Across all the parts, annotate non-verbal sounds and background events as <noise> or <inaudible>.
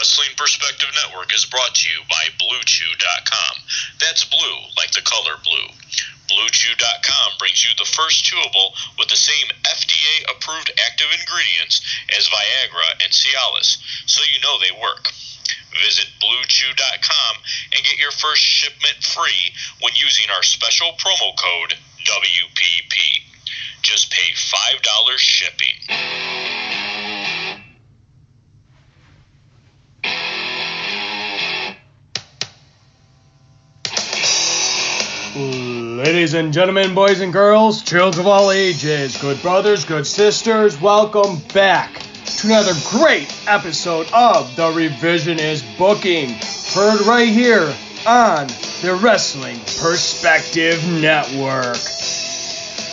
Wrestling Perspective Network is brought to you by BlueChew.com. That's blue, like the color blue. BlueChew.com brings you the first chewable with the same FDA approved active ingredients as Viagra and Cialis, so you know they work. Visit BlueChew.com and get your first shipment free when using our special promo code WPP. Just pay $5 shipping. Ladies and gentlemen, boys and girls, children of all ages, good brothers, good sisters, welcome back to another great episode of the Revisionist Booking, heard right here on the Wrestling Perspective Network.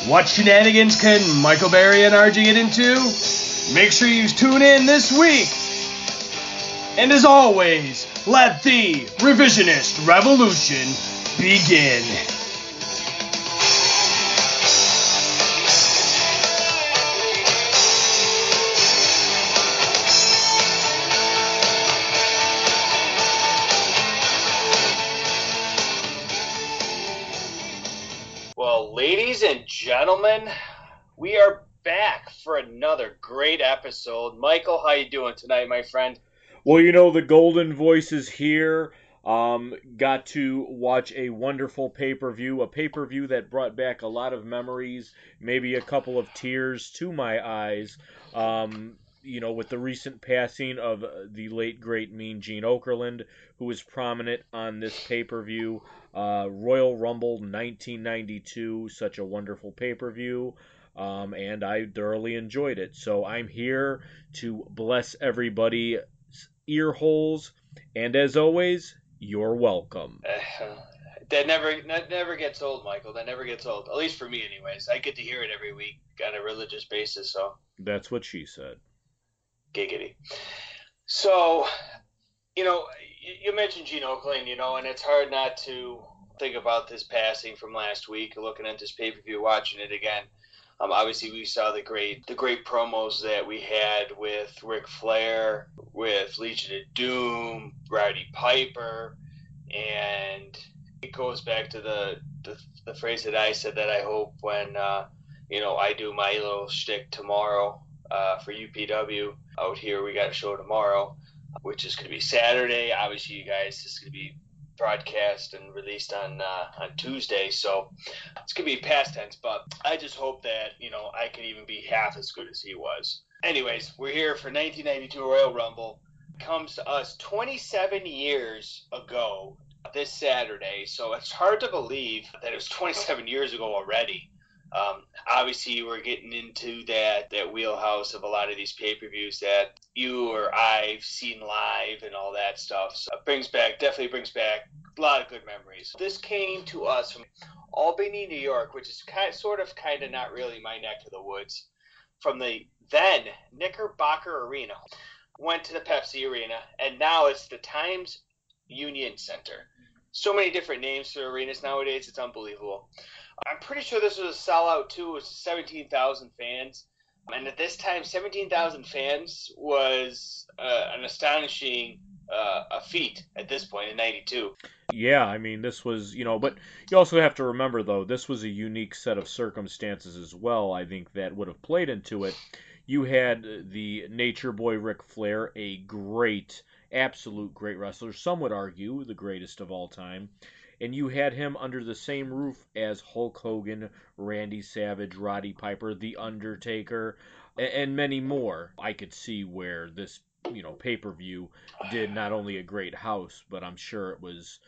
What shenanigans can Michael Berry and RJ get into? Make sure you tune in this week. And as always, let the revisionist revolution begin. Gentlemen, we are back for another great episode. Michael, how you doing tonight, my friend? Well, you know, the Golden Voice is here. Um, got to watch a wonderful pay per view, a pay per view that brought back a lot of memories, maybe a couple of tears to my eyes. Um, you know, with the recent passing of the late great Mean Gene Okerlund, who was prominent on this pay per view. Uh, Royal Rumble 1992, such a wonderful pay per view. Um, and I thoroughly enjoyed it. So I'm here to bless everybody's ear holes. And as always, you're welcome. Uh, that never that never gets old, Michael. That never gets old. At least for me, anyways. I get to hear it every week on a religious basis. So That's what she said. Giggity. So, you know, you, mentioned Gene Okerlund, you know, and it's hard not to think about this passing from last week. Looking at this pay per view, watching it again. Um, obviously, we saw the great the great promos that we had with Ric Flair, with Legion of Doom, Rowdy Piper, and it goes back to the the, the phrase that I said that I hope when uh, you know I do my little shtick tomorrow uh, for UPW out here. We got a show tomorrow, which is going to be Saturday. Obviously, you guys, this is going to be broadcast and released on uh, on Tuesday, so it's gonna be past tense. But I just hope that you know I can even be half as good as he was. Anyways, we're here for 1992 Royal Rumble. Comes to us 27 years ago this Saturday, so it's hard to believe that it was 27 years ago already. Um, obviously, we're getting into that that wheelhouse of a lot of these pay-per-views that you or I've seen live and all that stuff. So it brings back, definitely brings back a lot of good memories. This came to us from Albany, New York, which is kind, sort of, kind of not really my neck of the woods. From the then Knickerbocker Arena, went to the Pepsi Arena, and now it's the Times Union Center. So many different names for arenas nowadays; it's unbelievable. I'm pretty sure this was a sellout too. It was 17,000 fans. And at this time, 17,000 fans was uh, an astonishing uh, a feat at this point in 92. Yeah, I mean, this was, you know, but you also have to remember, though, this was a unique set of circumstances as well, I think, that would have played into it. You had the Nature Boy Ric Flair, a great, absolute great wrestler, some would argue the greatest of all time and you had him under the same roof as Hulk Hogan, Randy Savage, Roddy Piper, The Undertaker, and many more. I could see where this, you know, pay-per-view did not only a great house, but I'm sure it was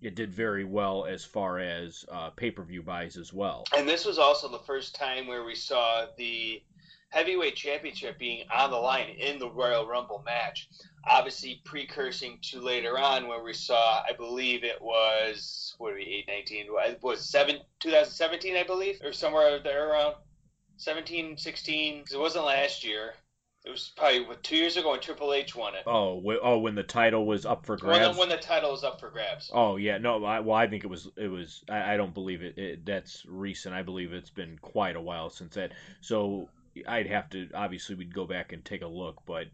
it did very well as far as uh, pay-per-view buys as well. And this was also the first time where we saw the heavyweight championship being on the line in the Royal Rumble match. Obviously, precursing to later on when we saw, I believe it was, what are we, 8, 19, it was seven, 2017, I believe, or somewhere there around 17, 16, because it wasn't last year. It was probably what, two years ago when Triple H won it. Oh, oh, when the title was up for When grabs. the, when the title was up for grabs. Oh yeah, no. I, well, I think it was. It was. I, I don't believe it, it. That's recent. I believe it's been quite a while since that. So I'd have to. Obviously, we'd go back and take a look. But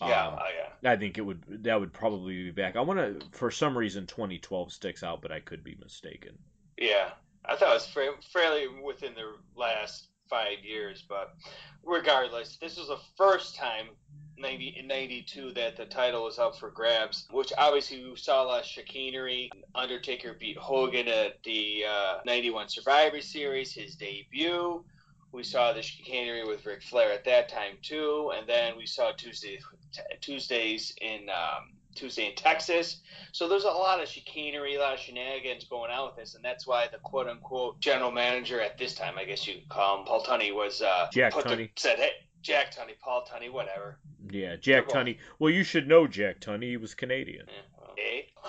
Yeah, Um, oh, yeah. I think it would that would probably be back. I want to for some reason 2012 sticks out, but I could be mistaken. Yeah, I thought it was fa- fairly within the last five years, but regardless, this was the first time 90, in 92 that the title was up for grabs, which obviously we saw a lot of chicanery. Undertaker beat Hogan at the uh, 91 Survivor Series, his debut. We saw the chicanery with Ric Flair at that time too, and then we saw Tuesday, Tuesdays in um, Tuesday in Texas. So there's a lot of chicanery, a lot of shenanigans going on with this, and that's why the quote unquote general manager at this time, I guess you could call him, Paul Tunney, was uh, Jack Tunney. said, "Hey, Jack Tunney, Paul Tunney, whatever." Yeah, Jack Tunney. Well, you should know Jack Tunney. He was Canadian. Eh,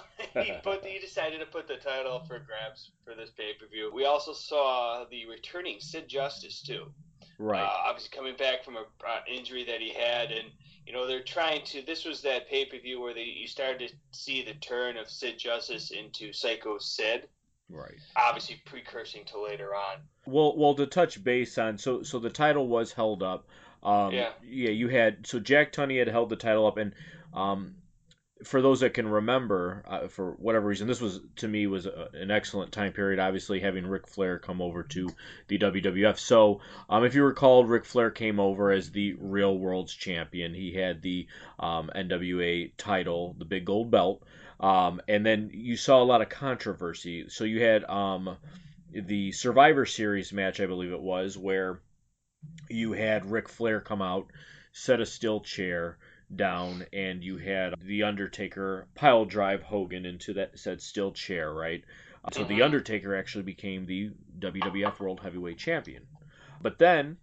<laughs> he put he decided to put the title up for grabs for this pay per view. We also saw the returning Sid Justice too. Right. Uh, obviously coming back from a uh, injury that he had, and you know they're trying to. This was that pay per view where they, you started to see the turn of Sid Justice into Psycho Sid, right. obviously precursing to later on. Well, well, to touch base on so so the title was held up. Um, Yeah. Yeah, you had so Jack Tunney had held the title up, and um, for those that can remember, uh, for whatever reason, this was to me was a, an excellent time period. Obviously, having Ric Flair come over to the WWF. So, um, if you recall, Ric Flair came over as the Real World's Champion. He had the um, NWA title, the Big Gold Belt, um, and then you saw a lot of controversy. So you had um, the Survivor Series match, I believe it was, where you had Ric Flair come out, set a steel chair down, and you had the Undertaker pile drive Hogan into that said steel chair, right? So the Mhm. Undertaker actually became the WWF World Heavyweight Champion. But then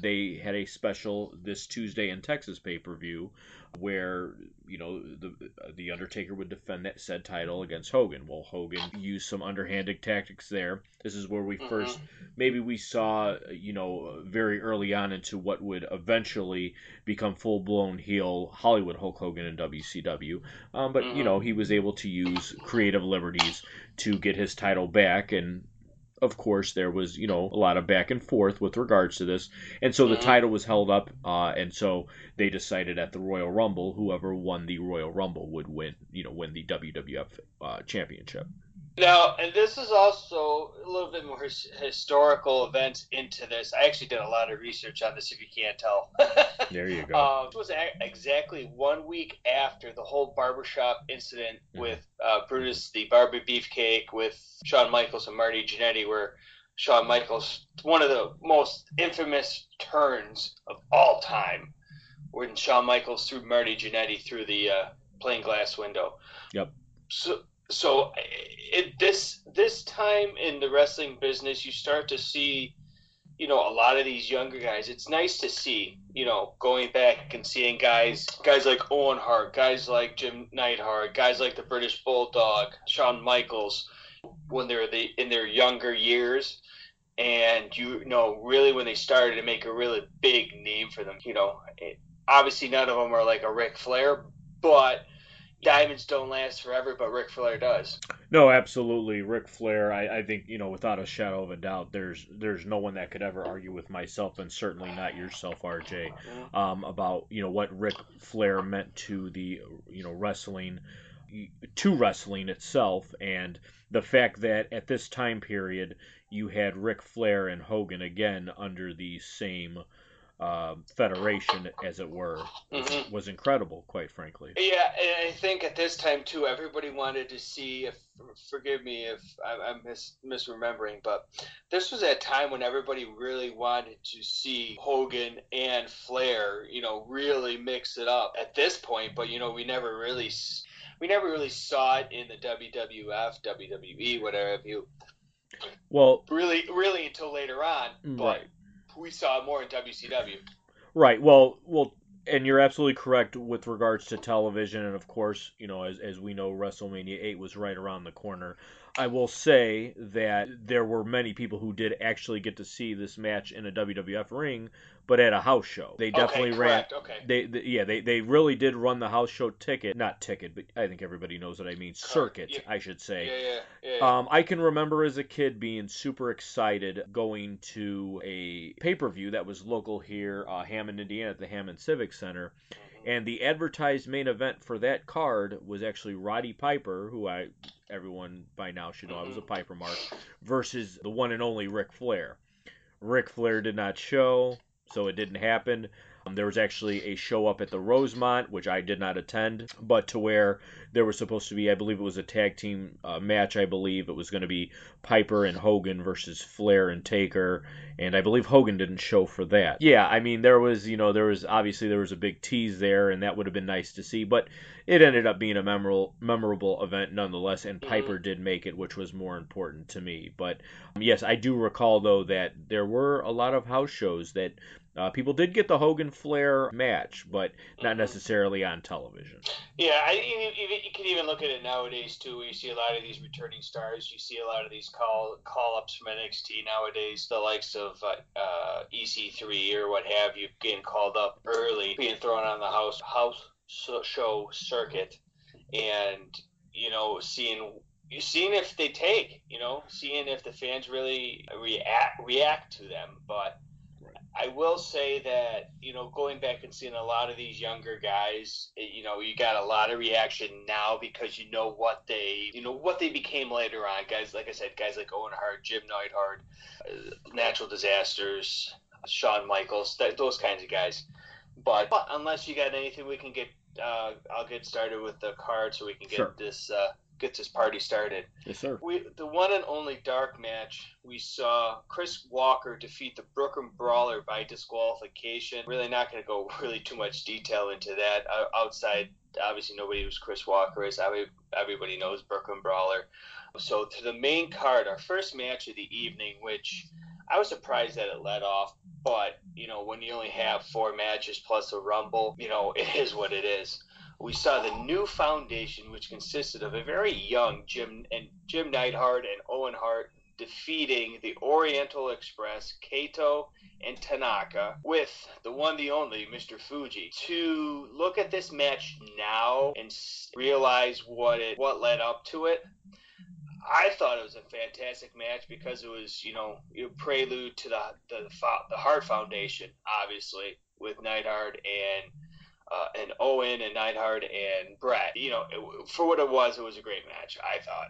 they had a special this Tuesday in Texas pay per view where you know the the Undertaker would defend that said title against Hogan. Well, Hogan used some underhanded tactics there. This is where we Mhm. first maybe we saw you know very early on into what would eventually become full blown heel Hollywood Hulk Hogan in WCW. Um, but you Mhm. know he was able to use creative liberties to get his title back and. Of course, there was you know a lot of back and forth with regards to this, and so the title was held up, uh, and so they decided at the Royal Rumble, whoever won the Royal Rumble would win, you know, win the WWF uh, Championship. Now, and this is also a little bit more his, historical events into this. I actually did a lot of research on this, if you can't tell. <laughs> There you go. Uh, it was a- exactly one week after the whole barbershop incident Mhm. with uh, Brutus the Barber Beefcake with Shawn Michaels and Marty Jannetty, where Shawn Michaels, one of the most infamous turns of all time, when Shawn Michaels threw Marty Jannetty through the uh, plane glass window. Yep. So, so it, this this time in the wrestling business, you start to see you know, a lot of these younger guys, it's nice to see, you know, going back and seeing guys, guys like Owen Hart, guys like Jim Neidhart, guys like the British Bulldog, Shawn Michaels, when they're the in their younger years, and you know, really when they started to make a really big name for them, you know, it, obviously none of them are like a Ric Flair, but diamonds don't last forever, but Ric Flair does. No, absolutely, Ric Flair. I, I think you know, without a shadow of a doubt, there's there's no one that could ever argue with myself, and certainly not yourself, RJ, um, about you know what Ric Flair meant to the you know wrestling, to wrestling itself, and the fact that at this time period you had Ric Flair and Hogan again under the same uh, federation, as it were, was, Mhm. was incredible, quite frankly. Yeah, and I think at this time too, everybody wanted to see if. Forgive me if I'm, I'm mis- misremembering, but this was that time when everybody really wanted to see Hogan and Flair, you know, really mix it up. At this point, but you know, we never really, s- we never really saw it in the WWF, WWE, whatever have you. Well, Really, really until later on, but Right. We saw more in WCW. Right. Well, well, and you're absolutely correct with regards to television, and of course, you know, as as we know, WrestleMania eight was right around the corner. I will say that there were many people who did actually get to see this match in a WWF ring, but at a house show. They definitely okay, ran. Okay. They, they yeah they, they really did run the house show ticket not ticket but I think everybody knows what I mean circuit Yeah. I should say Yeah, yeah, yeah. um, I can remember as a kid being super excited going to a pay per view that was local here, uh, Hammond, Indiana, at the Hammond Civic Center. And the advertised main event for that card was actually Roddy Piper, who I everyone by now should know I was a mm-hmm. Piper mark, versus the one and only Ric Flair. Ric Flair did not show, so it didn't happen. Um, there was actually a show up at the Rosemont, which I did not attend, but to where there was supposed to be, I believe it was a tag team uh, match. I believe it was going to be Piper and Hogan versus Flair and Taker, and I believe Hogan didn't show for that. Yeah, I mean there was, you know, there was obviously there was a big tease there, and that would have been nice to see, but it ended up being a memorable memorable event nonetheless, and Piper did make it, which was more important to me. But um, yes, I do recall though that there were a lot of house shows that uh, people did get the Hogan Flair match, but not Mhm. necessarily on television. Yeah, I, you, you, you can even look at it nowadays too. You see a lot of these returning stars. You see a lot of these call call ups from NXT nowadays. The likes of uh, uh, EC3 or what have you getting called up early, being thrown on the house house show circuit, and you know seeing you seeing if they take, you know, seeing if the fans really react react to them, but. I will say that you know going back and seeing a lot of these younger guys, you know, you got a lot of reaction now because you know what they, you know, what they became later on. Guys, like I said, guys like Owen Hart, Jim Neidhart, uh, Natural Disasters, Shawn Michaels, that, those kinds of guys. But, but unless you got anything, we can get. Uh, I'll get started with the card so we can get Sure. this uh, get his party started. Yes, sir. We the one and only dark match we saw Chris Walker defeat the Brooklyn Brawler by disqualification. Really not going to go <laughs> really too much detail into that. Uh, outside, obviously nobody knows Chris Walker is. Everybody knows Brooklyn Brawler. So to the main card, our first match of the evening, which I was surprised that it led off, but you know when you only have four matches plus a rumble, you know <laughs> it is what it is we saw the new foundation, which consisted of a very young Jim and Jim Neidhart and Owen Hart defeating the Oriental Express, Kato and Tanaka, with the one, the only Mr. Fuji. To look at this match now and realize what it what led up to it, I thought it was a fantastic match because it was, you know, a prelude to the the, the Hart Foundation, obviously with Neidhart and uh, and Owen and Neidhart and Bret. You know, it, for what it was, it was a great match. I thought.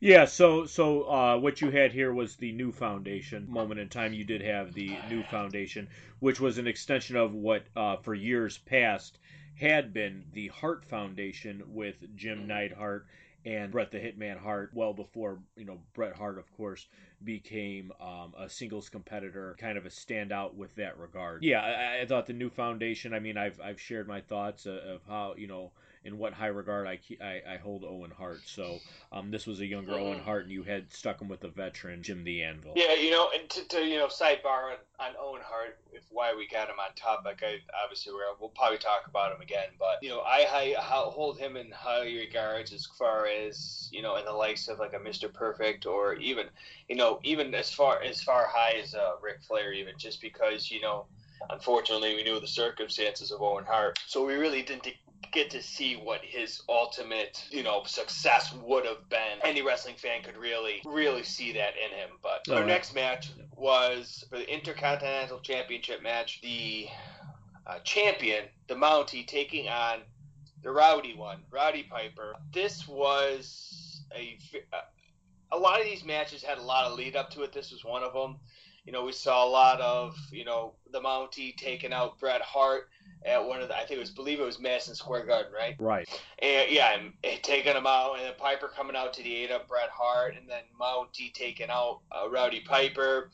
Yeah, so so uh, what you had here was the new foundation moment in time. You did have the new foundation, which was an extension of what uh, for years past had been the Hart Foundation with Jim Neidhart and Bret the Hitman Hart. Well before you know Bret Hart, of course, became um, a singles competitor, kind of a standout with that regard. Yeah, I, I thought the new foundation. I mean, I've I've shared my thoughts of, of how you know in what high regard I, I, I hold Owen Hart. So um, this was a younger Mhm. Owen Hart, and you had stuck him with the veteran Jim the Anvil. Yeah, you know, and to, to you know, sidebar on, on Owen Hart, if why we got him on topic, I obviously we're, we'll probably talk about him again, but you know, I, I, I hold him in high regards as far as you know, in the likes of like a Mr. Perfect or even you know, even as far as far high as uh, Ric Flair, even just because you know, unfortunately, we knew the circumstances of Owen Hart, so we really didn't get to see what his ultimate, you know, success would have been. Any wrestling fan could really, really see that in him. But Oh, our yeah. next match was for the Intercontinental Championship match. The uh, champion, the Mountie, taking on the Rowdy one, Rowdy Piper. This was a a lot of these matches had a lot of lead up to it. This was one of them. You know, we saw a lot of you know the Mountie taking out Bret Hart at one of the, I think it was believe it was Madison Square Garden, right? Right. And yeah, and, and taking him out, and then Piper coming out to the aid of Bret Hart, and then Mountie taking out uh, Rowdy Piper,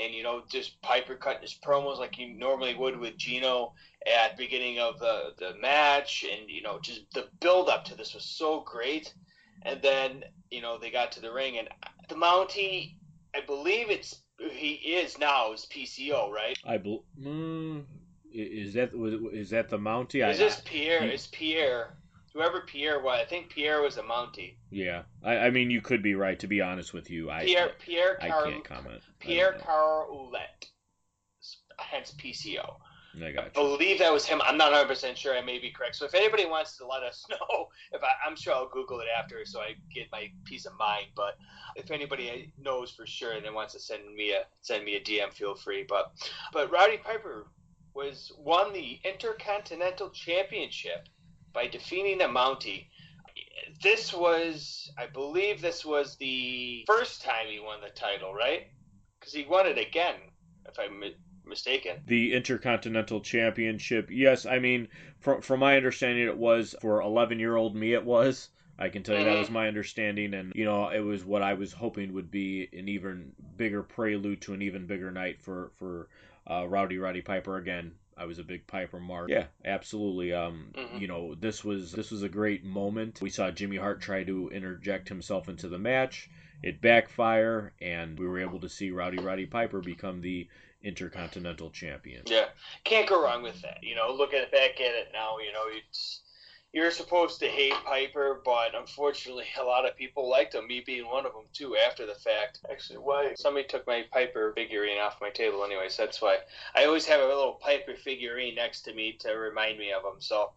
and you know just Piper cutting his promos like he normally would with Gino at the beginning of the the match, and you know just the build up to this was so great, and then you know they got to the ring, and the Mountie, I believe it's he is now is PCO, right? I bel mm, is that was is that the Mountie? I, Is this Pierre? he- Is Pierre? Whoever Pierre was, I think Pierre was a Mountie. yeah. I, I mean, you could be right. To be honest with you, I Pierre Pierre I Car- can't comment. Pierre. Carl Ouellet, hence PCO. I got you. believe that was him. I'm not 100 percent sure. I may be correct. So if anybody wants to let us <laughs> know, if I, I'm sure I'll Google it after, so I get my peace of mind. But if anybody knows for sure and then wants to send me a send me a DM, feel free. But but Rowdy Piper was won the Intercontinental Championship by defeating the Mountie. This was, I believe, this was the first time he won the title, right? Because he won it again, if I'm mistaken. The Intercontinental Championship, yes. I mean, from from my understanding, it was for 11 year old me. It was. I can tell you that mm-hmm. was my understanding, and you know, it was what I was hoping would be an even bigger prelude to an even bigger night for for uh, Rowdy Roddy Piper again. I was a big Piper mark. Yeah, absolutely. Um, Mhm. you know, this was this was a great moment. We saw Jimmy Hart try to interject himself into the match. It backfire, and we were able to see Rowdy Roddy Piper become the Intercontinental Champion. Yeah, can't go wrong with that. You know, looking back at it now, you know, it's you're supposed to hate Piper, but unfortunately, a lot of people liked him. Me being one of them too. After the fact, actually, why somebody took my Piper figurine off my table. Anyways, that's why I always have a little Piper figurine next to me to remind me of him. So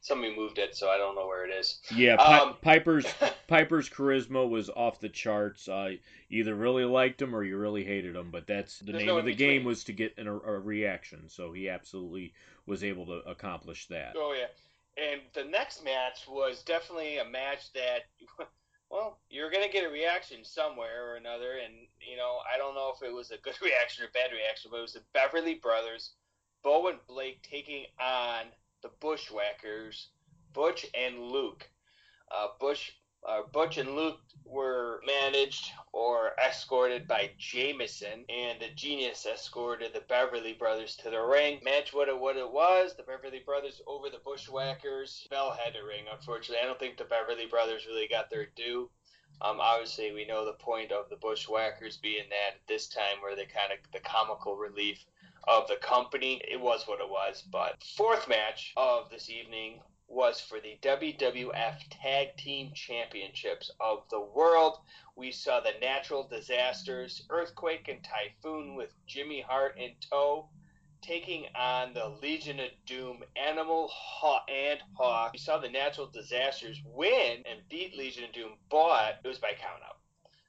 somebody moved it, so I don't know where it is. Yeah, Pi- Um, Piper's <laughs> Piper's charisma was off the charts. Uh, you either really liked him or you really hated him, but that's the name no of the in game was to get an, a, a reaction. So he absolutely was able to accomplish that. Oh yeah, and the next match was definitely a match that, <laughs> well, you're gonna get a reaction somewhere or another, and you know I don't know if it was a good <laughs> reaction or bad reaction, but it was the Beverly Brothers, Bo and Blake taking on the Bushwhackers, Butch and Luke. Uh, Bush, uh, Butch and Luke were managed or escorted by Jameson, and the Genius escorted the Beverly Brothers to the ring. Match what it what it was. The Beverly Brothers over the Bushwhackers. Bell had to ring. Unfortunately, I don't think the Beverly Brothers really got their due. Um, obviously, we know the point of the Bushwhackers being that at this time were the kind of the comical relief of the company. It was what it was. But fourth match of this evening was for the WWF Tag Team Championships of the world. We saw the natural disasters, Earthquake and Typhoon with Jimmy Hart in tow, taking on the Legion of Doom, Animal Haw- and Hawk. We saw the natural disasters win and beat Legion of Doom, but it was by count out.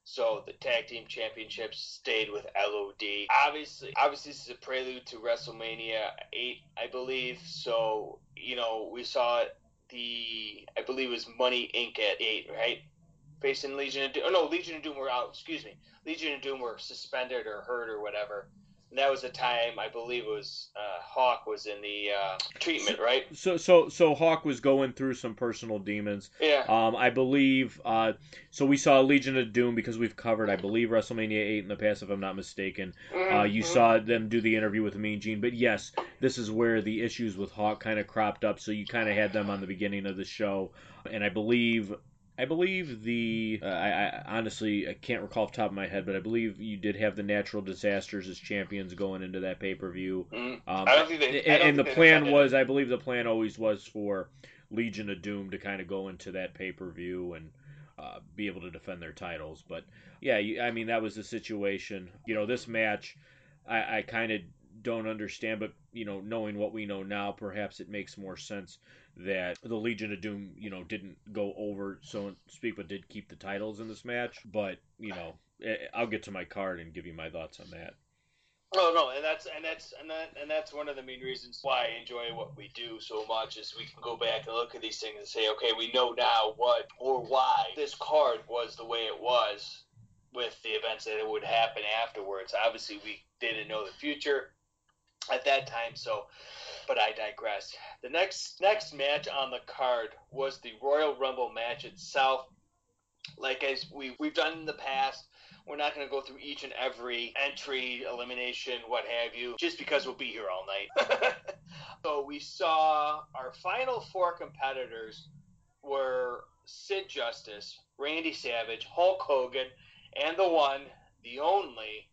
So the tag team championships stayed with LOD. Obviously, obviously this is a prelude to WrestleMania 8, I believe. So you know we saw the I believe it was Money Inc. at 8, right? Facing Legion of Doom. Oh no, Legion of Doom were out. Excuse me, Legion of Doom were suspended or hurt or whatever. And that was the time I believe it was uh, Hawk was in the uh, treatment, right? So so so Hawk was going through some personal demons. Yeah. Um, I believe. Uh, so we saw Legion of Doom because we've covered, I believe, WrestleMania eight in the past, if I'm not mistaken. Uh, you Mhm. saw them do the interview with Mean Gene, but yes, this is where the issues with Hawk kind of cropped up. So you kind of had them on the beginning of the show, and I believe, I believe the, uh, I, I honestly I can't recall off the top of my head, but I believe you did have the Natural Disasters as champions going into that pay per view. Mhm. Um, I don't think they- and, and the think they plan was, I believe, the plan always was for Legion of Doom to kind of go into that pay per view and uh, be able to defend their titles. But yeah, you, I mean that was the situation. You know, this match, I, I kind of don't understand, but you know, knowing what we know now, perhaps it makes more sense that the Legion of Doom, you know, didn't go over, so to speak, but did keep the titles in this match. But you know, eh, I'll get to my card and give you my thoughts on that. Oh no, and that's and that's and that and that's one of the main reasons why I enjoy what we do so much is we can go back and look at these things and say, okay, we know now what or why this card was the way it was with the events that would happen afterwards. Obviously, we didn't know the future at that time, so but I digress. The next next match on the card was the Royal Rumble match itself. Like as we we've done in the past, we're not going to go through each and every entry, elimination, what have you, just because we'll be here all night. <laughs> so we saw our final four competitors were Sid Justice, Randy Savage, Hulk Hogan, and the one, the only,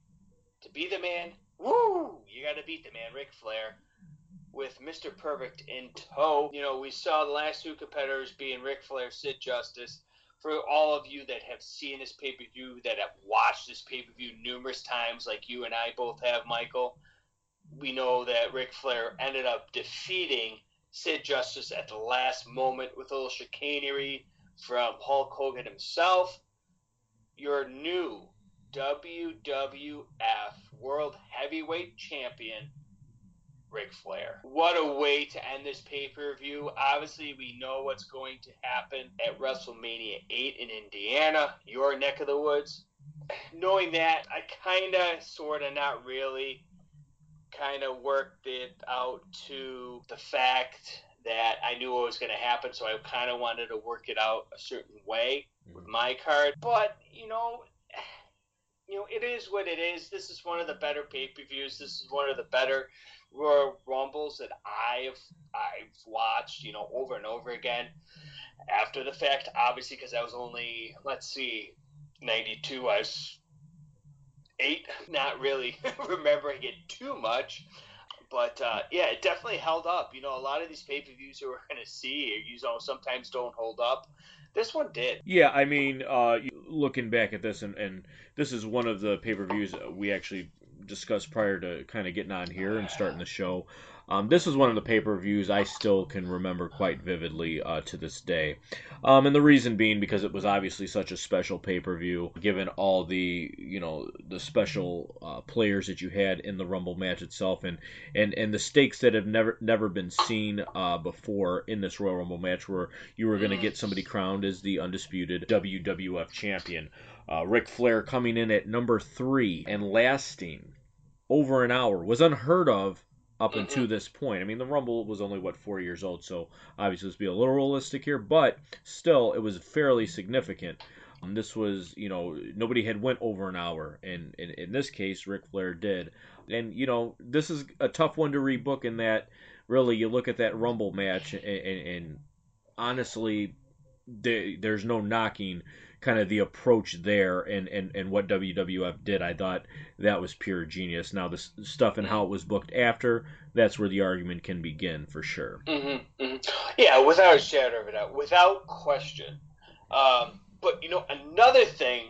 to be the man. Woo! You got to beat the man, Ric Flair. With Mr. Perfect in tow, you know, we saw the last two competitors being Ric Flair, Sid Justice for all of you that have seen this pay per view, that have watched this pay per view numerous times, like you and I both have, Michael, we know that Ric Flair ended up defeating Sid Justice at the last moment with a little chicanery from Hulk Hogan himself. Your new WWF World Heavyweight Champion, Ric Flair. What a way to end this pay per view. Obviously, we know what's going to happen at WrestleMania 8 in Indiana, your neck of the woods. Knowing that, I kind of, sort of, not really, kind of worked it out to the fact that I knew what was going to happen, so I kind of wanted to work it out a certain way with mm-hmm. my card. But, you know, you know, it is what it is. This is one of the better pay per views. This is one of the better Royal Rumbles that I've I've watched, you know, over and over again. After the fact, obviously, because I was only let's see, ninety two. I was eight, <laughs> not really <laughs> remembering it too much. But uh, yeah, it definitely held up. You know, a lot of these pay per views that we're going to see, you know, sometimes don't hold up. This one did. Yeah, I mean, uh, looking back at this, and, and this is one of the pay per views we actually discussed prior to kind of getting on here and starting the show. Um, this was one of the pay per views I still can remember quite vividly uh, to this day. Um, and the reason being because it was obviously such a special pay per view, given all the you know the special uh, players that you had in the Rumble match itself, and and and the stakes that have never never been seen uh, before in this Royal Rumble match, where you were going to get somebody crowned as the undisputed WWF champion. Uh, Ric Flair coming in at number three and lasting over an hour was unheard of up mm-hmm. until this point. I mean, the Rumble was only what four years old, so obviously let's be a little realistic here, but still, it was fairly significant. Um, this was, you know, nobody had went over an hour, and, and in this case, Ric Flair did. And you know, this is a tough one to rebook in that really you look at that Rumble match, and, and, and honestly, they, there's no knocking kind of the approach there and, and, and what WWF did. I thought that was pure genius. Now, the stuff and how it was booked after, that's where the argument can begin for sure. Mm-hmm, mm-hmm. Yeah, without a shadow of a doubt, without question. Um, but, you know, another thing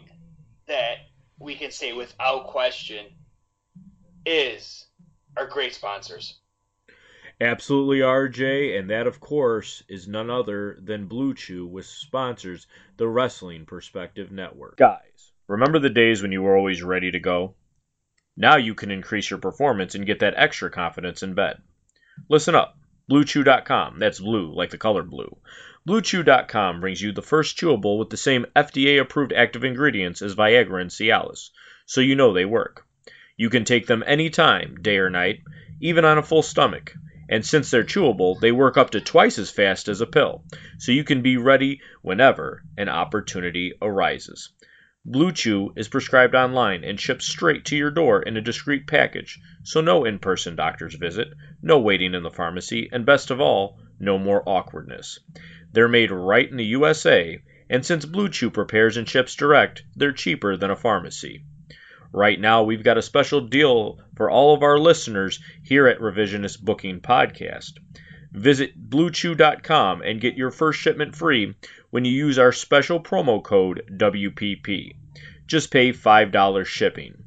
that we can say without question is our great sponsors. Absolutely, RJ, and that, of course, is none other than Blue Chew, which sponsors the Wrestling Perspective Network. Guys, remember the days when you were always ready to go? Now you can increase your performance and get that extra confidence in bed. Listen up. BlueChew.com. That's blue, like the color blue. BlueChew.com brings you the first chewable with the same FDA approved active ingredients as Viagra and Cialis, so you know they work. You can take them anytime, day or night, even on a full stomach and since they're chewable, they work up to twice as fast as a pill, so you can be ready whenever an opportunity arises. Blue Chew is prescribed online and shipped straight to your door in a discreet package, so no in person doctor's visit, no waiting in the pharmacy, and best of all, no more awkwardness. They're made right in the USA, and since Blue Chew prepares and ships direct, they're cheaper than a pharmacy. Right now, we've got a special deal for all of our listeners here at Revisionist Booking Podcast. Visit BlueChew.com and get your first shipment free when you use our special promo code WPP. Just pay $5 shipping.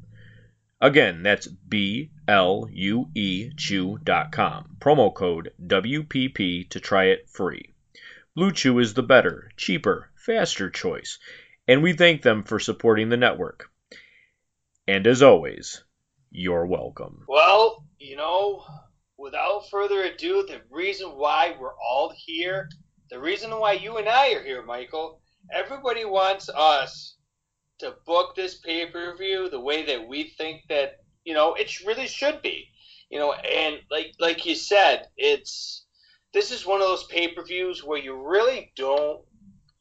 Again, that's B L U E Chew.com. Promo code WPP to try it free. Blue Chew is the better, cheaper, faster choice, and we thank them for supporting the network. And as always, you're welcome. Well, you know, without further ado, the reason why we're all here, the reason why you and I are here, Michael, everybody wants us to book this pay per view the way that we think that, you know, it really should be. You know, and like like you said, it's this is one of those pay per views where you really don't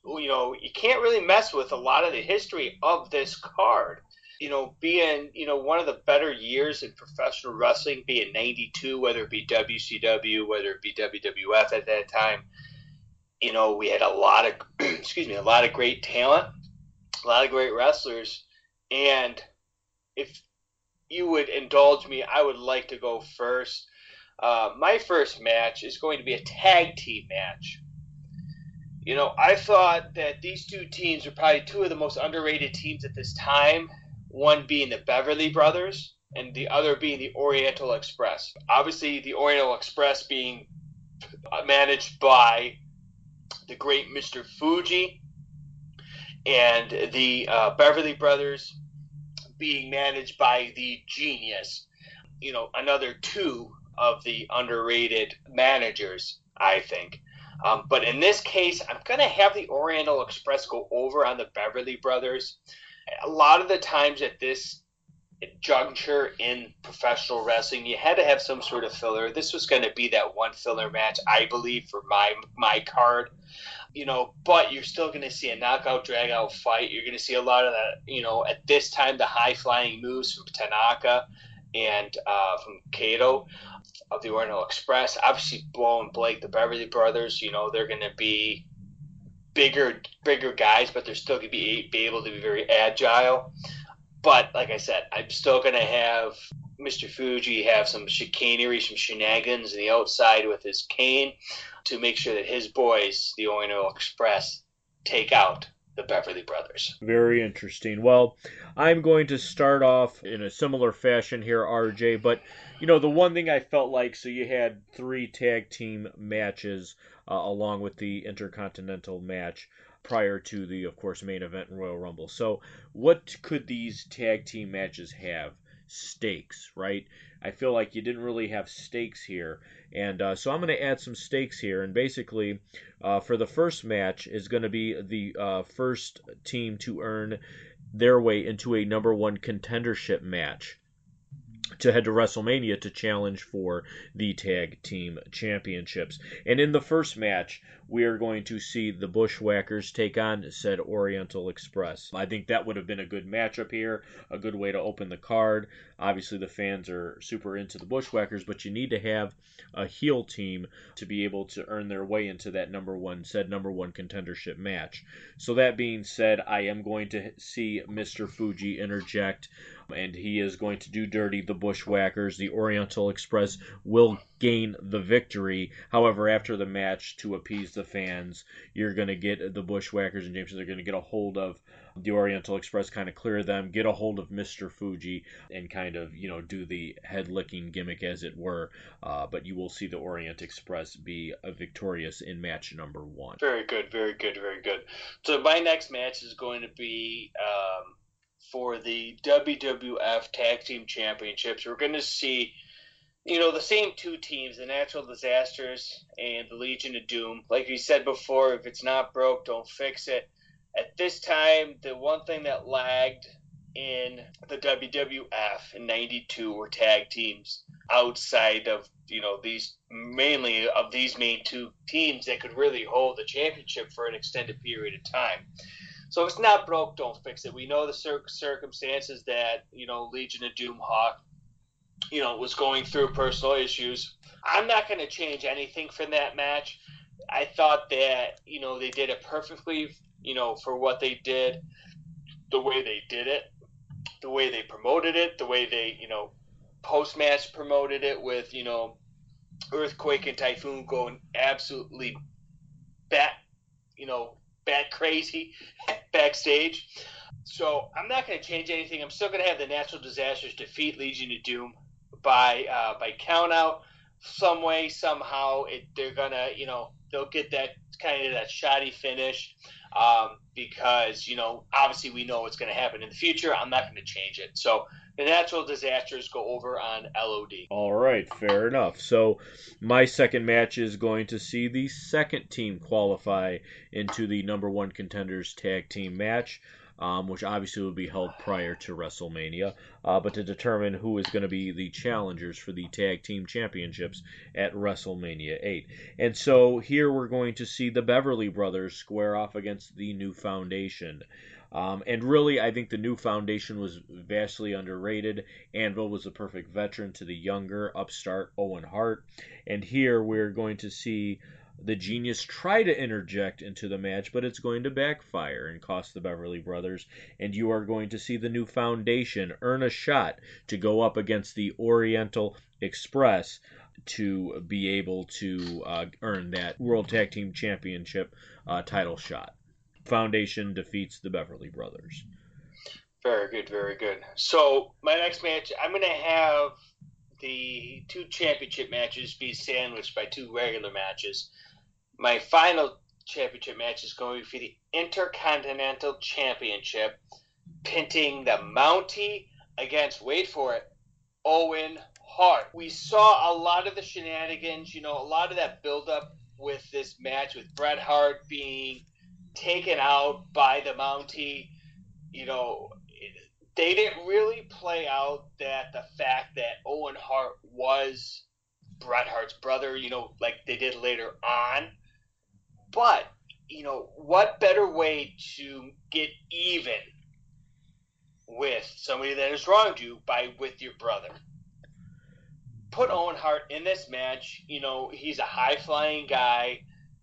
you know, you can't really mess with a lot of the history of this card you know, being, you know, one of the better years in professional wrestling, being 92, whether it be WCW, whether it be WWF at that time, you know, we had a lot of, <clears throat> excuse me, a lot of great talent, a lot of great wrestlers. And if you would indulge me, I would like to go first. Uh, my first match is going to be a tag team match. You know, I thought that these two teams were probably two of the most underrated teams at this time one being the Beverly Brothers and the other being the Oriental Express. Obviously, the Oriental Express being managed by the great Mr. Fuji, and the uh, Beverly Brothers being managed by the genius. You know, another two of the underrated managers, I think. Um, but in this case, I'm going to have the Oriental Express go over on the Beverly Brothers. A lot of the times at this juncture in professional wrestling, you had to have some sort of filler. This was going to be that one filler match, I believe, for my my card. You know, but you're still going to see a knockout, drag out fight. You're going to see a lot of that. You know, at this time, the high flying moves from Tanaka and uh, from Kato of the Oriental Express. Obviously, Bo and Blake, the Beverly Brothers. You know, they're going to be bigger, bigger guys, but they're still going to be be able to be very agile. But like I said, I'm still going to have Mr. Fuji have some chicanery, some shenanigans on the outside with his cane to make sure that his boys, the Oriental Express, take out the Beverly Brothers. Very interesting. Well, I'm going to start off in a similar fashion here, RJ, but you know, the one thing I felt like so you had three tag team matches uh, along with the Intercontinental match prior to the, of course, main event Royal Rumble. So, what could these tag team matches have? Stakes, right? I feel like you didn't really have stakes here. And uh, so I'm going to add some stakes here. And basically, uh, for the first match, is going to be the uh, first team to earn their way into a number one contendership match to head to WrestleMania to challenge for the tag team championships. And in the first match, we are going to see the Bushwhackers take on said Oriental Express. I think that would have been a good matchup here, a good way to open the card. Obviously, the fans are super into the Bushwhackers, but you need to have a heel team to be able to earn their way into that number one, said number one contendership match. So, that being said, I am going to see Mr. Fuji interject and he is going to do dirty the Bushwhackers. The Oriental Express will gain the victory. However, after the match, to appease the fans, you're going to get the Bushwhackers and James are going to get a hold of the Oriental Express, kind of clear them, get a hold of Mr. Fuji, and kind of, you know, do the head licking gimmick, as it were. Uh, but you will see the Orient Express be uh, victorious in match number one. Very good, very good, very good. So my next match is going to be. Um for the WWF Tag Team Championships. We're going to see, you know, the same two teams, the Natural Disasters and the Legion of Doom. Like we said before, if it's not broke, don't fix it. At this time, the one thing that lagged in the WWF in 92 were tag teams outside of, you know, these mainly of these main two teams that could really hold the championship for an extended period of time. So if it's not broke, don't fix it. We know the cir- circumstances that you know Legion of Doom Hawk, you know, was going through personal issues. I'm not going to change anything from that match. I thought that you know they did it perfectly. You know, for what they did, the way they did it, the way they promoted it, the way they you know post match promoted it with you know earthquake and typhoon going absolutely bat you know bat crazy <laughs> backstage. So I'm not going to change anything. I'm still going to have the natural disasters defeat Legion of Doom by uh, by count out some way somehow. It, they're gonna you know they'll get that kind of that shoddy finish um, because you know obviously we know what's going to happen in the future. I'm not going to change it. So the natural disasters go over on LOD. All right, fair enough. So my second match is going to see the second team qualify into the number one contenders tag team match um, which obviously will be held prior to WrestleMania, uh, but to determine who is going to be the challengers for the tag team championships at WrestleMania 8. And so here we're going to see the Beverly Brothers square off against the New Foundation. Um, and really, I think the new foundation was vastly underrated. Anvil was a perfect veteran to the younger upstart Owen Hart. And here we're going to see the genius try to interject into the match, but it's going to backfire and cost the Beverly Brothers. And you are going to see the new foundation earn a shot to go up against the Oriental Express to be able to uh, earn that World Tag Team Championship uh, title shot. Foundation defeats the Beverly Brothers. Very good, very good. So my next match, I'm going to have the two championship matches be sandwiched by two regular matches my final championship match is going to be for the Intercontinental Championship, pinting the Mountie against, wait for it, Owen Hart. We saw a lot of the shenanigans, you know, a lot of that buildup with this match with Bret Hart being taken out by the Mountie. You know, they didn't really play out that the fact that Owen Hart was Bret Hart's brother, you know, like they did later on. But, you know, what better way to get even with somebody that has wronged you by with your brother? Put Owen Hart in this match. You know, he's a high flying guy.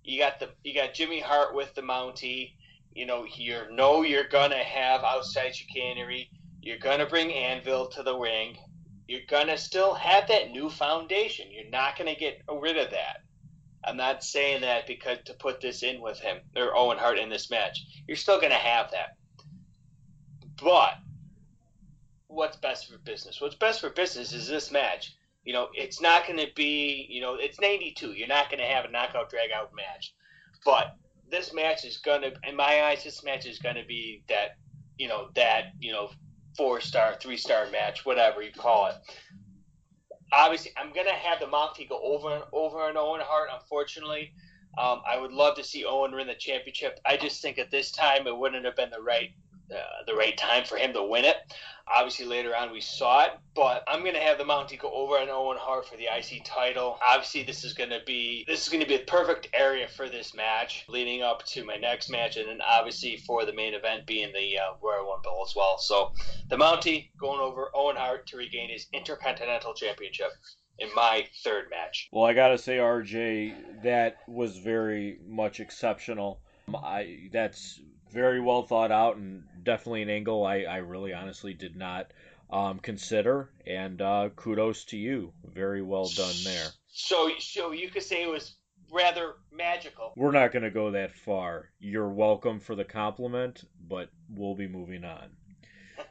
You got the you got Jimmy Hart with the Mountie. You know, you know you're gonna have outside chicanery. You're gonna bring Anvil to the ring. You're gonna still have that new foundation. You're not gonna get rid of that. I'm not saying that because to put this in with him or Owen Hart in this match. You're still gonna have that. But what's best for business? What's best for business is this match. You know, it's not going to be, you know, it's 92. You're not going to have a knockout drag out match. But this match is going to, in my eyes, this match is going to be that, you know, that, you know, four star, three star match, whatever you call it. Obviously, I'm going to have the Mountie go over and over and Owen Hart, unfortunately. Um, I would love to see Owen win the championship. I just think at this time it wouldn't have been the right the right time for him to win it. Obviously, later on we saw it, but I'm gonna have the Mountie go over and Owen Hart for the IC title. Obviously, this is gonna be this is gonna be a perfect area for this match, leading up to my next match, and then obviously for the main event being the uh, Royal Rumble as well. So, the Mountie going over Owen Hart to regain his Intercontinental Championship in my third match. Well, I gotta say, RJ, that was very much exceptional. I that's very well thought out and definitely an angle I, I really honestly did not um, consider. And uh, kudos to you. Very well done there. So, so you could say it was rather magical. We're not going to go that far. You're welcome for the compliment, but we'll be moving on.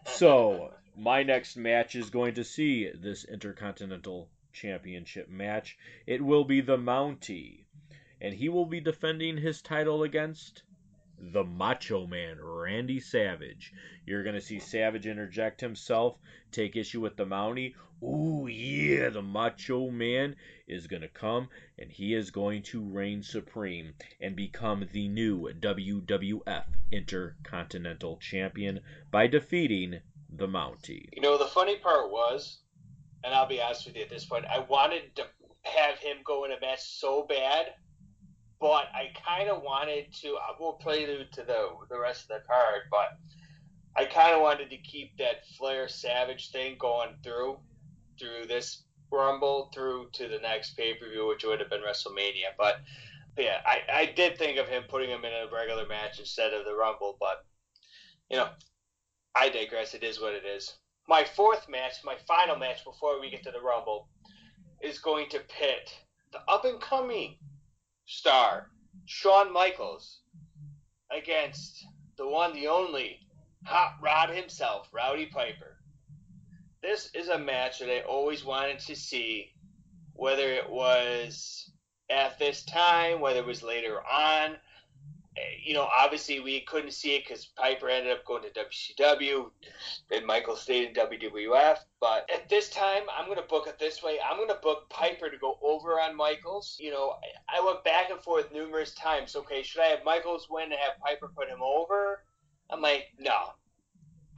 So, my next match is going to see this Intercontinental Championship match. It will be the Mountie, and he will be defending his title against the Macho Man, Randy Savage. You're going to see Savage interject himself, take issue with the Mountie. Ooh, yeah, the Macho Man is going to come and he is going to reign supreme and become the new WWF Intercontinental Champion by defeating the Mountie. You know, the funny part was, and I'll be honest with you at this point, I wanted to have him go in a match so bad but I kind of wanted to. I will play to the the rest of the card, but I kind of wanted to keep that Flair Savage thing going through through this Rumble through to the next pay per view, which would have been WrestleMania. But, yeah, I, I did think of him putting him in a regular match instead of the Rumble, but you know, I digress. It is what it is. My fourth match, my final match before we get to the Rumble, is going to pit the up and coming star Shawn Michaels against the one, the only Hot Rod himself, Rowdy Piper. This is a match that I always wanted to see, whether it was at this time, whether it was later on you know, obviously we couldn't see it because Piper ended up going to WCW and Michael stayed in WWF. But at this time, I'm going to book it this way. I'm going to book Piper to go over on Michaels. You know, I went back and forth numerous times. Okay, should I have Michaels win and have Piper put him over? I'm like, no.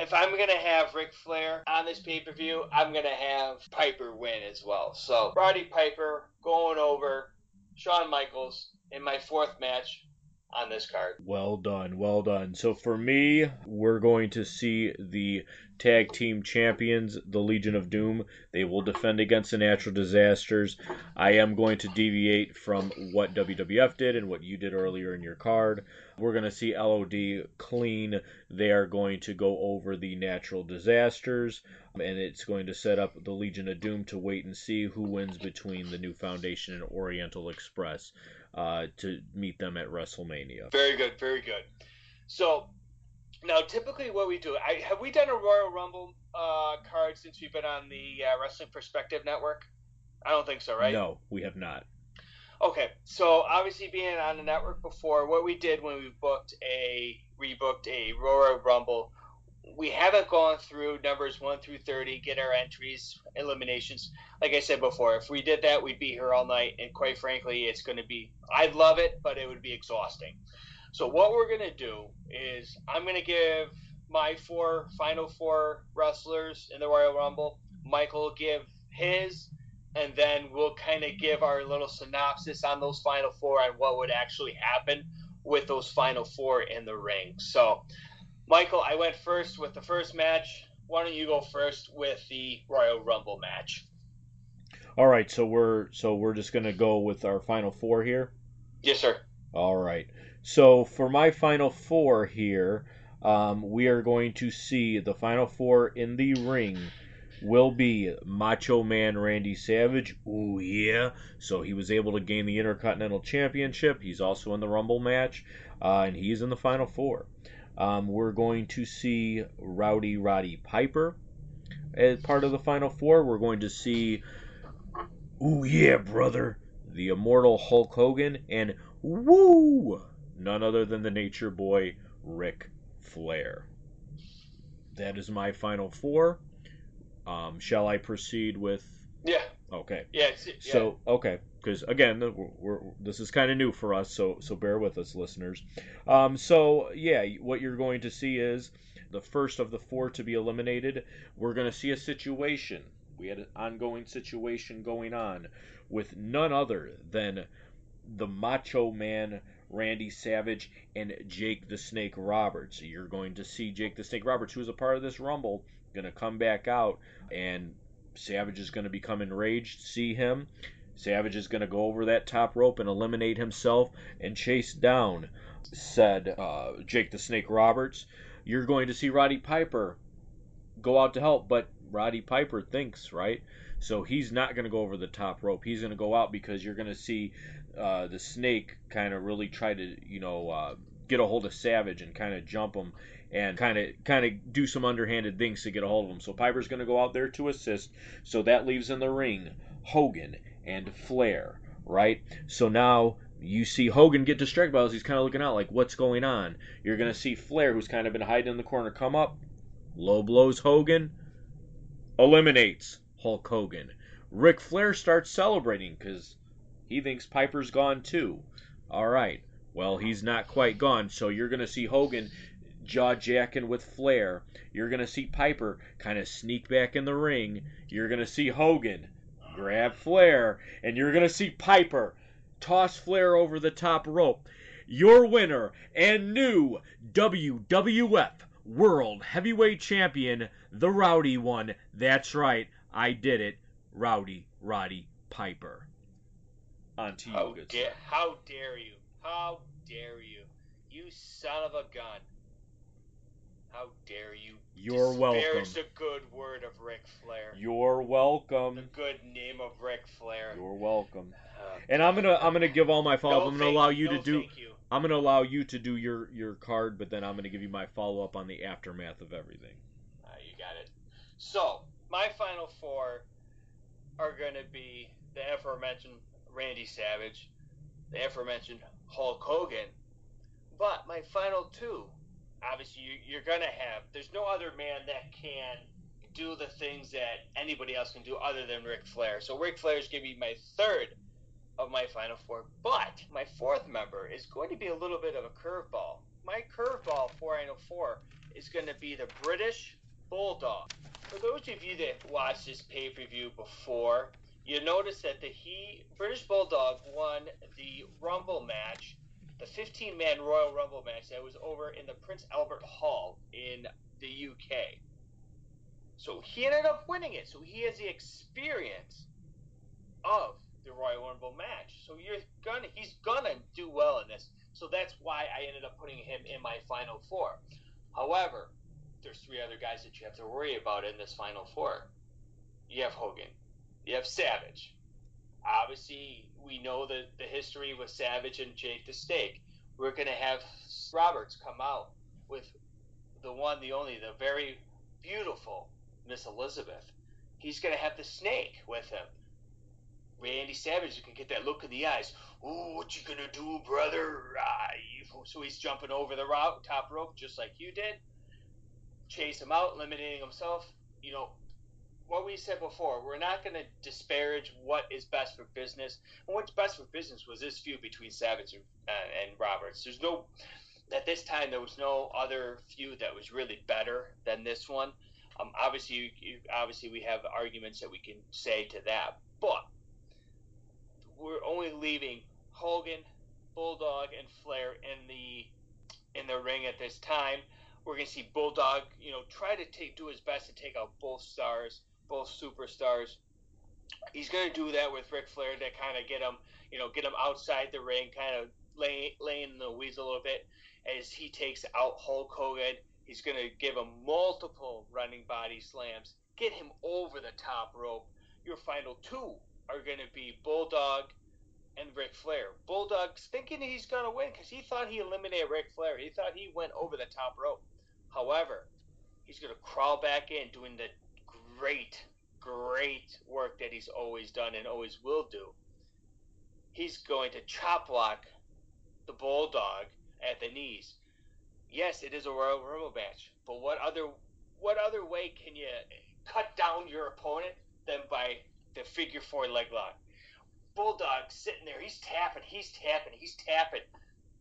If I'm going to have Ric Flair on this pay per view, I'm going to have Piper win as well. So, Roddy Piper going over Shawn Michaels in my fourth match on this card. Well done, well done. So for me, we're going to see the tag team champions, the Legion of Doom. They will defend against the natural disasters. I am going to deviate from what WWF did and what you did earlier in your card. We're going to see LOD clean. They are going to go over the natural disasters, and it's going to set up the Legion of Doom to wait and see who wins between the New Foundation and Oriental Express uh, to meet them at WrestleMania. Very good, very good. So now, typically, what we do, I, have we done a Royal Rumble uh, card since we've been on the uh, Wrestling Perspective Network? I don't think so, right? No, we have not. Okay, so obviously being on the network before, what we did when we booked a rebooked a Royal Rumble, we haven't gone through numbers 1 through 30, get our entries, eliminations. Like I said before, if we did that, we'd be here all night. And quite frankly, it's going to be, I'd love it, but it would be exhausting. So, what we're going to do is I'm going to give my four final four wrestlers in the Royal Rumble. Michael will give his, and then we'll kind of give our little synopsis on those final four and what would actually happen with those final four in the ring. So, Michael, I went first with the first match. Why don't you go first with the Royal Rumble match? All right, so we're so we're just gonna go with our final four here. Yes, sir. All right. So for my final four here, um, we are going to see the final four in the ring will be Macho Man Randy Savage. Ooh, yeah. So he was able to gain the Intercontinental Championship. He's also in the Rumble match, uh, and he's in the final four. Um, we're going to see Rowdy Roddy Piper as part of the final four. We're going to see, ooh, yeah, brother, the immortal Hulk Hogan, and woo, none other than the Nature Boy, Ric Flair. That is my final four. Um, shall I proceed with? Yeah. Okay. Yeah. yeah. So okay, because again, we're, we're, this is kind of new for us, so so bear with us, listeners. Um, so yeah, what you're going to see is the first of the four to be eliminated. We're going to see a situation. We had an ongoing situation going on with none other than the Macho Man Randy Savage and Jake the Snake Roberts. You're going to see Jake the Snake Roberts, who is a part of this Rumble, going to come back out, and Savage is going to become enraged, see him. Savage is going to go over that top rope and eliminate himself and chase down said uh, Jake the Snake Roberts. You're going to see Roddy Piper go out to help, but Roddy Piper thinks, right? So he's not going to go over the top rope. He's going to go out because you're going to see uh, the snake kind of really try to, you know, uh, get a hold of Savage and kind of jump him and kind of kind of do some underhanded things to get a hold of him. So Piper's going to go out there to assist. So that leaves in the ring Hogan and Flair, right? So now you see Hogan get distracted by this. He's kind of looking out like, what's going on? You're going to see Flair, who's kind of been hiding in the corner, come up, low blows Hogan, eliminates Hulk Hogan. Ric Flair starts celebrating because he thinks Piper's gone too. All right. Well, he's not quite gone, so you're going to see Hogan jaw jacking with Flair. You're going to see Piper kind of sneak back in the ring. You're going to see Hogan grab Flair, and you're going to see Piper toss Flair over the top rope. Your winner and new WWF World Heavyweight Champion, the Rowdy one. That's right, I did it. Rowdy Roddy Piper. On to you, how, good da- how dare you? How dare you? You son of a gun. How dare you? You're welcome. Disparage the good word of Ric Flair. You're welcome. The good name of Ric Flair. You're welcome. Uh, And I'm gonna I'm gonna give all my follow up. no I'm gonna allow you no to do you. I'm gonna allow you to do your your card, but then I'm gonna give you my follow up on the aftermath of everything. Uh, you got it. So, my final four are going to be the aforementioned Randy Savage, the aforementioned Hulk Hogan, but my final two, obviously, you, you're going to have, there's no other man that can do the things that anybody else can do other than Ric Flair. So, Ric Flair is going to be my third of my final four, but my fourth member is going to be a little bit of a curveball. My curveball for final four is going to be the British Bulldog. For those of you that watched this pay per view before, you notice that the he British Bulldog won the Rumble match, the 15 man Royal Rumble match that was over in the Prince Albert Hall in the UK. So he ended up winning it. So he has the experience of the Royal Rumble match. So you're gonna he's gonna do well in this. So that's why I ended up putting him in my final four. However, there's three other guys that you have to worry about in this final four. You have Hogan. You have Savage. Obviously, we know the, the history with Savage and Jake the Snake. We're going to have Roberts come out with the one, the only, the very beautiful Miss Elizabeth. He's going to have the Snake with him. Randy Savage can get that look in the eyes. Ooh, what you gonna do, brother? Ah, so he's jumping over the route, top rope just like you did. chase him out, eliminating himself. You know, what we said before, we're not going to disparage what is best for business. And what's best for business was this feud between Savage and, uh, and Roberts. There's no, at this time, there was no other feud that was really better than this one. Um, obviously, you, obviously, we have arguments that we can say to that, but we're only leaving Hogan, Bulldog, and Flair in the in the ring at this time. We're gonna see Bulldog, you know, try to take do his best to take out both stars, both superstars. He's gonna do that with Ric Flair to kind of get him, you know, get him outside the ring, kind of lay, laying the weeds a little bit as he takes out Hulk Hogan. He's gonna give him multiple running body slams, get him over the top rope. Your final two are gonna be Bulldog and Ric Flair. Bulldog's thinking he's going to win because he thought he eliminated Ric Flair. He thought he went over the top rope. However, he's going to crawl back in doing the great, great work that he's always done and always will do. He's going to chop block the Bulldog at the knees. Yes, it is a Royal Rumble match, but what other what other way can you cut down your opponent than by the figure four leg lock? Bulldog sitting there. He's tapping. He's tapping. He's tapping.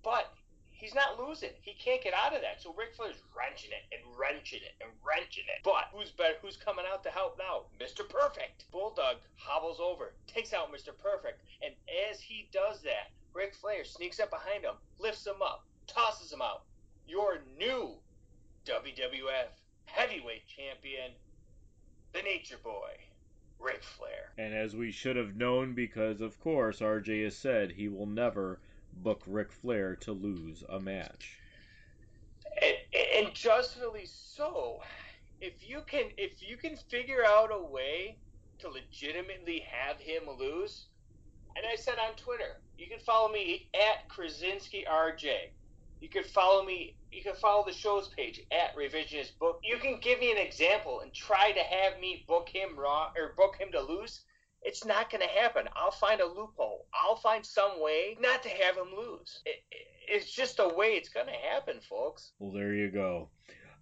But he's not losing. He can't get out of that. So Ric Flair's wrenching it and wrenching it and wrenching it. But who's better? Who's coming out to help now? Mr. Perfect. Bulldog hobbles over, takes out Mr. Perfect, and as he does that, Ric Flair sneaks up behind him, lifts him up, tosses him out. Your new WWF Heavyweight Champion, the Nature Boy. Ric Flair. And as we should have known, because of course RJ has said he will never book Ric Flair to lose a match. And, and justly so. If you can, if you can figure out a way to legitimately have him lose, and I said on Twitter, you can follow me at Krasinski RJ. You can follow me. You can follow the show's page at Revisionist Book. You can give me an example and try to have me book him wrong or book him to lose. It's not going to happen. I'll find a loophole. I'll find some way not to have him lose. It, it, it's just a way it's going to happen, folks. Well, there you go.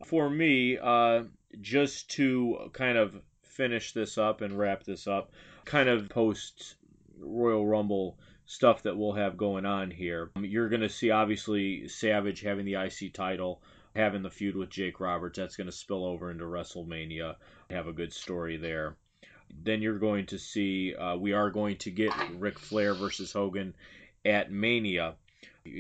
For me, uh, just to kind of finish this up and wrap this up, kind of post Royal Rumble stuff that we'll have going on here. You're going to see, obviously, Savage having the IC title, having the feud with Jake Roberts. That's going to spill over into WrestleMania. Have a good story there. Then you're going to see, uh, we are going to get Ric Flair versus Hogan at Mania.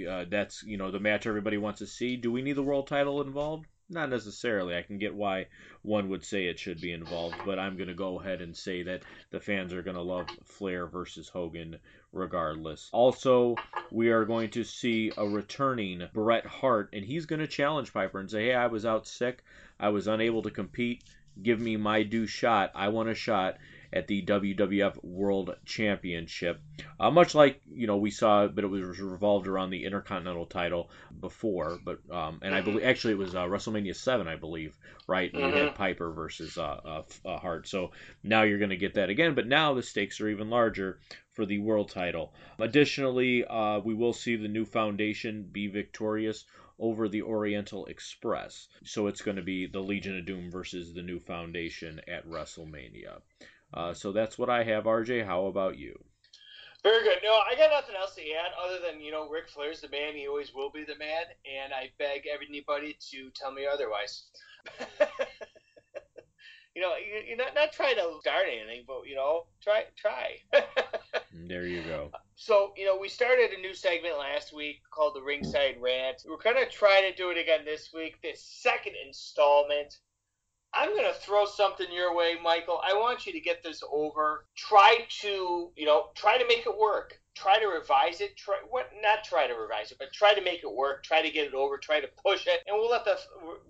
Uh, that's, you know, the match everybody wants to see. Do we need the world title involved? Not necessarily. I can get why one would say it should be involved, but I'm going to go ahead and say that the fans are going to love Flair versus Hogan regardless. Also, we are going to see a returning Bret Hart, and he's going to challenge Piper and say, Hey, I was out sick. I was unable to compete. Give me my due shot. I want a shot at the WWF World Championship. Uh, much like you know we saw, but it was revolved around the Intercontinental title before. But um, and I believe actually it was uh, WrestleMania seven, I believe, right? Mm-hmm. You had Piper versus uh, uh, uh, Hart. So now you're going to get that again, but now the stakes are even larger for the world title. Additionally, uh, we will see the new foundation be victorious over the Oriental Express. So it's going to be the Legion of Doom versus the New Foundation at WrestleMania. Uh, so that's what I have, RJ. How about you? Very good. No, I got nothing else to add other than you know Ric Flair's the man. He always will be the man, and I beg everybody to tell me otherwise. <laughs> you know, you're not not trying to start anything, but you know, try try. <laughs> there you go. So you know, we started a new segment last week called the Ringside Rant. We're gonna try to do it again this week. This second installment I'm going to throw something your way, Michael. I want you to get this over. Try to, you know, try to make it work. Try to revise it. Try what? Not try to revise it, but try to make it work. Try to get it over. Try to push it, and we'll let the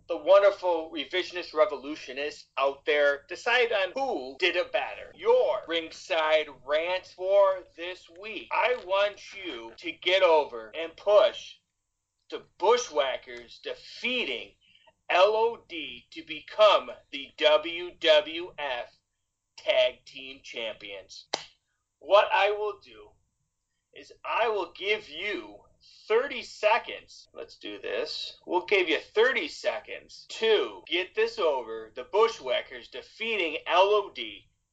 the wonderful revisionist revolutionists out there decide on who did it better. Your ringside rant for this week. I want you to get over and push the Bushwhackers defeating LOD to become the WWF Tag Team Champions. What I will do is I will give you 30 seconds. Let's do this. We'll give you 30 seconds to get this over. The Bushwhackers defeating LOD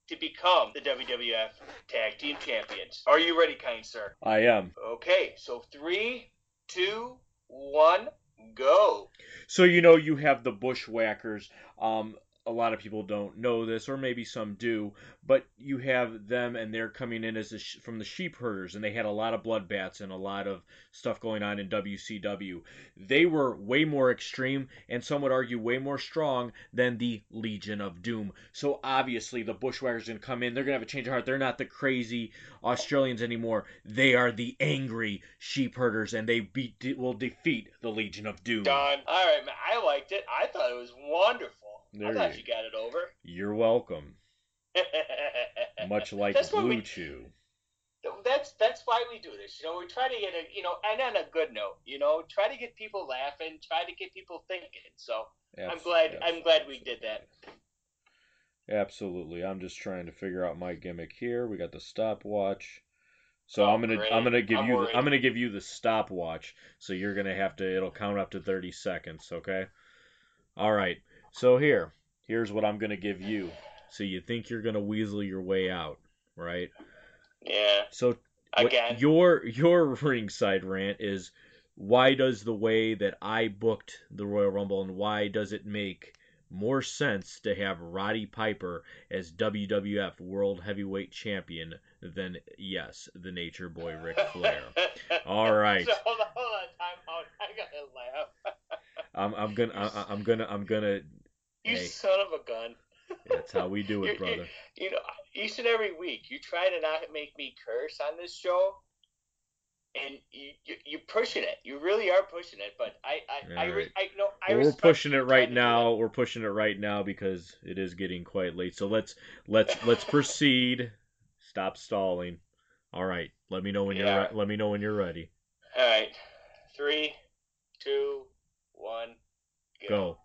to become the WWF Tag Team Champions. Are you ready, kind sir? I am. Okay, so three, two, one, go. So you know you have the Bushwhackers. Um, a lot of people don't know this, or maybe some do, but you have them and they're coming in as sh- from the sheep herders, and they had a lot of bloodbaths and a lot of stuff going on in WCW. They were way more extreme, and some would argue way more strong than the Legion of Doom. So obviously the Bushwhackers gonna come in. They're gonna have a change of heart. They're not the crazy Australians anymore. They are the angry sheep herders, and they beat will defeat the Legion of Doom. Done. All right, man. I liked it. I thought it was wonderful. I thought you- you got it over. You're welcome. <laughs> Much like That's Blue we- Chew. that's that's why we do this. You know, we try to get a you know, and on a good note, you know, try to get people laughing, try to get people thinking. So I'm glad I'm glad we did that. Absolutely. I'm just trying to figure out my gimmick here. We got the stopwatch. So Oh, I'm gonna great. I'm gonna give I'm you worried. the, I'm gonna give you the stopwatch. So you're gonna have to it'll count up to 30 seconds. Okay. All right. So here here's what I'm gonna give you. So you think you're gonna weasel your way out, right? Yeah. So Again. your your <laughs> ringside rant is why does the way that I booked the Royal Rumble and why does it make more sense to have Roddy Piper as WWF World Heavyweight Champion than yes, the Nature Boy Ric Flair. <laughs> All right. So, hold on, hold on, time out. I gotta laugh. I'm I'm gonna I, I'm gonna I'm gonna You Hey. son of a gun. <laughs> that's how we do it, You're- brother. you're- You know, each and every week you try to not make me curse on this show, and you, you you're pushing it. You really are pushing it. But I I I, Alright. I know I Well, we're pushing it right now. We're pushing it right now because it is getting quite late. So let's let's let's proceed. Stop stalling. All right. Let me know when you're re- let me know when you're ready. All right, three, two, one, Go.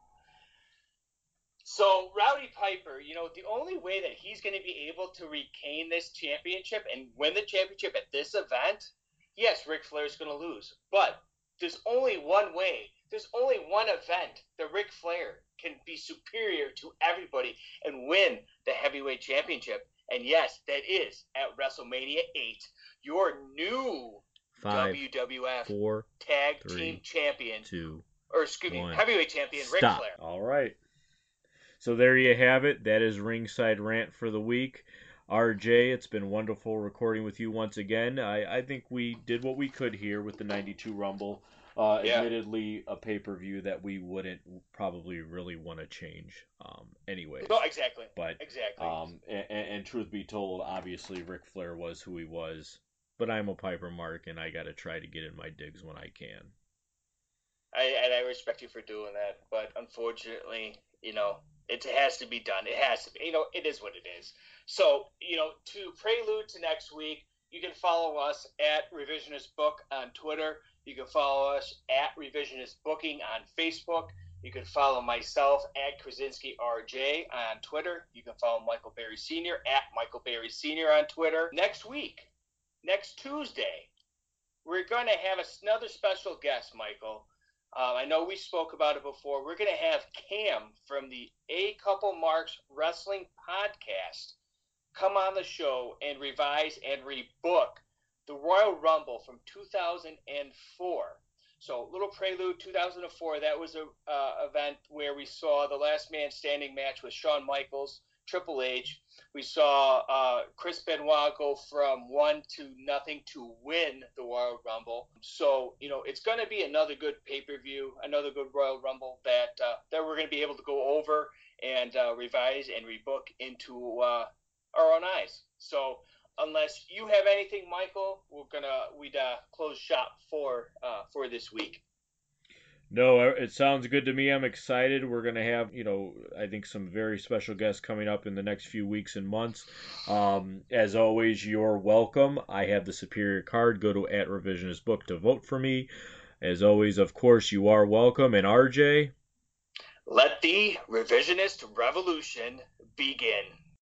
So Rowdy Piper, you know, the only way that he's going to be able to regain this championship and win the championship at this event, yes, Ric Flair's going to lose, but there's only one way. There's only one event that Ric Flair can be superior to everybody and win the heavyweight championship. And yes, that is at WrestleMania 8, your new Five, WWF four, Tag three, Team Champion, two. or excuse me. Heavyweight Champion Ric Flair. All right. So there you have it. That is ringside rant for the week. RJ, it's been wonderful recording with you once again. I, I think we did what we could here with the 92 Rumble. Uh, Yeah. Admittedly, a pay per view that we wouldn't probably really want to change um, anyway. No, exactly. But Exactly. um, and, and truth be told, obviously Ric Flair was who he was. But I'm a Piper Mark, and I got to try to get in my digs when I can. I, and I respect you for doing that, but unfortunately, you know, it has to be done. It has to be. You know, it is what it is. So, you know, to prelude to next week, you can follow us at Revisionist Book on Twitter. You can follow us at Revisionist Booking on Facebook. You can follow myself at Krasinski RJ on Twitter. You can follow Michael Berry Sr. at Michael Berry Sr. on Twitter. Next week, next Tuesday, we're going to have another special guest, Michael. Uh, I know we spoke about it before. We're going to have Cam from the A Couple Marks Wrestling Podcast come on the show and revise and rebook the Royal Rumble from 2004. So, little prelude 2004. That was a uh, event where we saw the Last Man Standing match with Shawn Michaels, Triple H. We saw uh, Chris Benoit go from one to nothing to win the Royal Rumble. So you know it's going to be another good pay per view, another good Royal Rumble that uh, that we're going to be able to go over and uh, revise and rebook into uh, our own eyes. So unless you have anything, Michael, we're gonna we'd uh, close shop for uh, for this week. No, uh, it sounds good to me. I'm excited. We're going to have, you know, I think some very special guests coming up in the next few weeks and months. Um, as always, you're welcome. I have the superior card. Go to at revisionist book to vote for me. As always, of course, you are welcome. And RJ, Let the revisionist revolution begin.